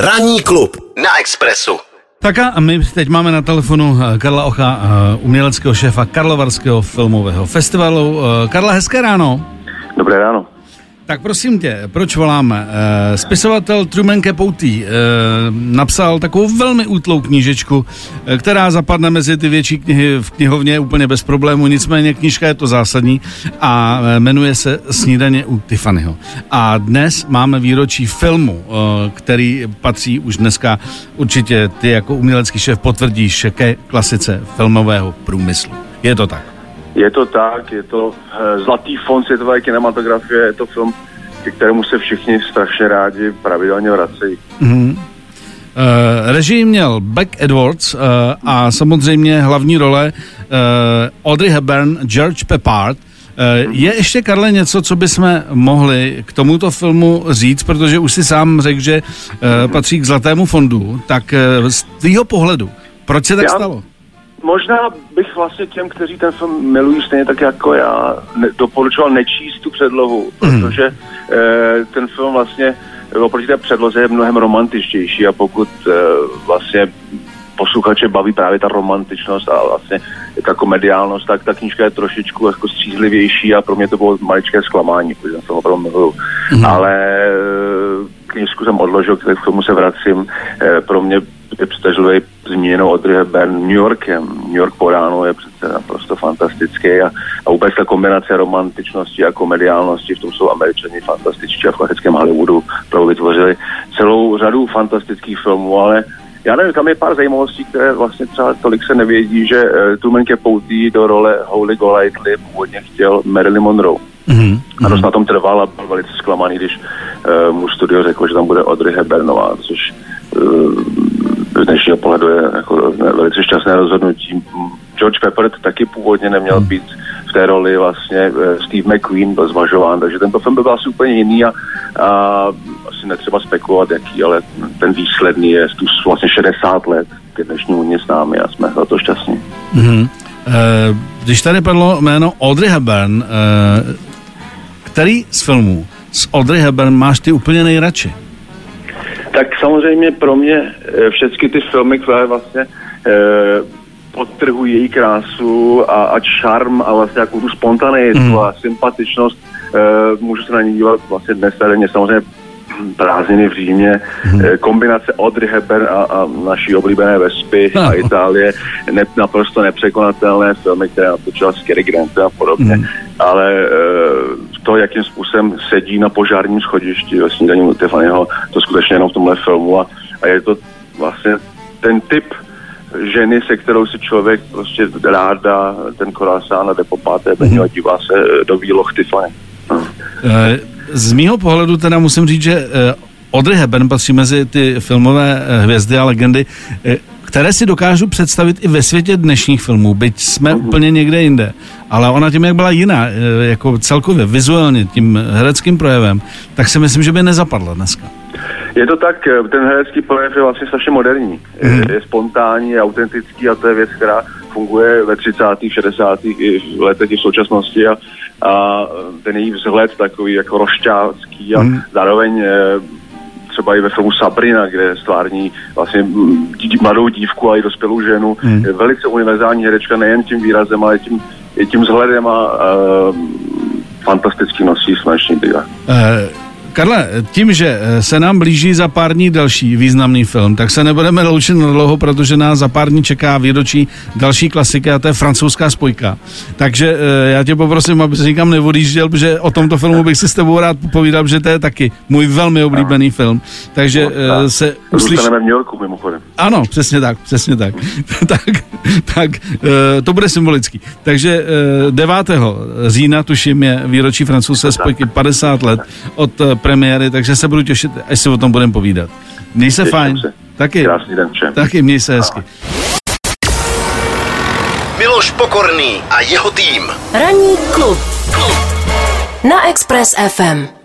Ranní klub na Expressu. Tak a my teď máme na telefonu eh, Karla Ocha, eh, uměleckého šéfa Karlovarského filmového festivalu. Eh, Karla, hezké ráno. Dobré ráno. Tak prosím tě, proč voláme? Eh, Spisovatel Truman Capote eh, napsal takovou velmi útlou knížečku, eh, která zapadne mezi ty větší knihy v knihovně úplně bez problému, nicméně knížka je to zásadní a jmenuje se Snídaně u Tiffanyho. A dnes máme výročí filmu, eh, který patří už dneska určitě ty jako umělecký šéf potvrdíš ke klasice filmového průmyslu. Je to tak? Je to tak, je to eh, zlatý fond světové kinematografie, je to film, ke kterému se všichni strašně rádi pravidelně vracejí. Uh, režii měl Beck Edwards uh, a samozřejmě hlavní role uh, Audrey Hepburn, George Peppard. Uh, je ještě, Karle, něco, co bychom mohli k tomuto filmu říct, protože už si sám řekl, že uh, patří k Zlatému fondu, tak uh, z tvýho pohledu, proč se tak Já- stalo? Možná bych vlastně těm, kteří ten film milují stejně tak jako já, ne, doporučoval nečíst tu předlohu, protože eh, ten film vlastně oproti té předloze je mnohem romantičtější a pokud eh, vlastně posluchače baví právě ta romantičnost a vlastně ta komediálnost, tak ta knížka je trošičku jako střízlivější a pro mě to bylo maličké zklamání, protože ten film opravdu miluju. Ale eh, knížku jsem odložil, k tomu se vracím. Eh, Pro mě je přitažlivý zmíněnou Audrey Hepburn New Yorkem. New York po ránu je přece naprosto fantastický a, a vůbec ta kombinace romantičnosti a komediálnosti, v tom jsou američani fantastičtí a v klasickém Hollywoodu opravdu vytvořili celou řadu fantastických filmů, ale já nevím, tam je pár zajímavostí, které vlastně třeba tolik se nevědí, že uh, Truman Capote do role Holy Golightly původně chtěl Marilyn Monroe. Mm-hmm. A dost na tom trval a byl velice zklamaný, když uh, mu studio řeklo, že tam bude Audrey Hepburnová, což uh, z dnešního pohledu je jako velice šťastné rozhodnutí. George Pepper taky původně neměl být v té roli vlastně uh, Steve McQueen byl zvažován, takže tento film by byl asi úplně jiný a, a asi netřeba spekulovat jaký, ale ten výsledný je tu vlastně 60 let ke dnešnímu dni s námi a jsme za to šťastní. Mm-hmm. Uh, když tady padlo jméno Audrey Hepburn, uh, který z filmů s Audrey Hepburn máš ty úplně nejradši? Tak samozřejmě pro mě eh, všechny ty filmy, které vlastně eh, podtrhují její krásu a, a čarm a vlastně jako tu spontanitu Mhm. a sympatičnost, eh, můžu se na ní dívat vlastně dnes a denně samozřejmě prázdniny v Římě, Mhm. eh, kombinace Audrey Hepburn a, a naší oblíbené Vespy Ano. a Itálie, ne, naprosto nepřekonatelné filmy, které natočila s Cary Grantem a podobně, Mhm. Ale eh, to, jakým způsobem sedí na požárním schodišti ve snídaní Tiffanyho, to skutečně jenom v tomhle filmu a, a je to vlastně ten typ ženy, se kterou si člověk prostě rád dá ten korásán a jde po páté mm a dívá se do výloh Tiffany. No. Eh, Z mýho pohledu teda musím říct, že Audrey Hepburn patří mezi ty filmové hvězdy a legendy, které si dokážu představit i ve světě dnešních filmů, byť jsme úplně někde jinde. Ale ona tím, jak byla jiná, eh, jako celkově, vizuálně, tím hereckým projevem, tak si myslím, že by nezapadla dneska. Je to tak, eh, ten herecký projev je vlastně strašně moderní. Mhm. Je, je spontánní, je autentický a to je věc, která funguje ve 30., 60. i letech i v současnosti a, a ten její vzhled takový jako rošťácký a Mhm. zároveň eh, třeba i ve filmu Sabrina, kde stvární vlastně dí, mladou dívku a i dospělou ženu. Mhm. Je velice univerzální herečka nejen tím výrazem, ale tím, i tím vzhledem a, a fantasticky nosí sluneční brýle. Eh, Karle, tím, že eh, se nám blíží za pár dní další významný film, tak se nebudeme loučit na dlouho, protože nás za pár dní čeká výročí další klasiky a to je francouzská spojka. Takže eh, já tě poprosím, aby se nikam neodjížděl, protože o tomto filmu bych si s tebou rád povídal, že to je taky můj velmi oblíbený film. Takže eh, se uslyší... Zůstaneme v New Yorku mimochodem. Ano, přesně tak, přesně tak. tak, tak to bude symbolický. Takže eh, 9. října, tuším, je výročí francouzské spojky 50 let od premiéry, takže se budu těšit, až si o tom budeme povídat. Měj se fajn. se. Taky, Krásný den všem. taky měj se hezky. Miloš Pokorný a jeho tým. Ranní klub na Express FM.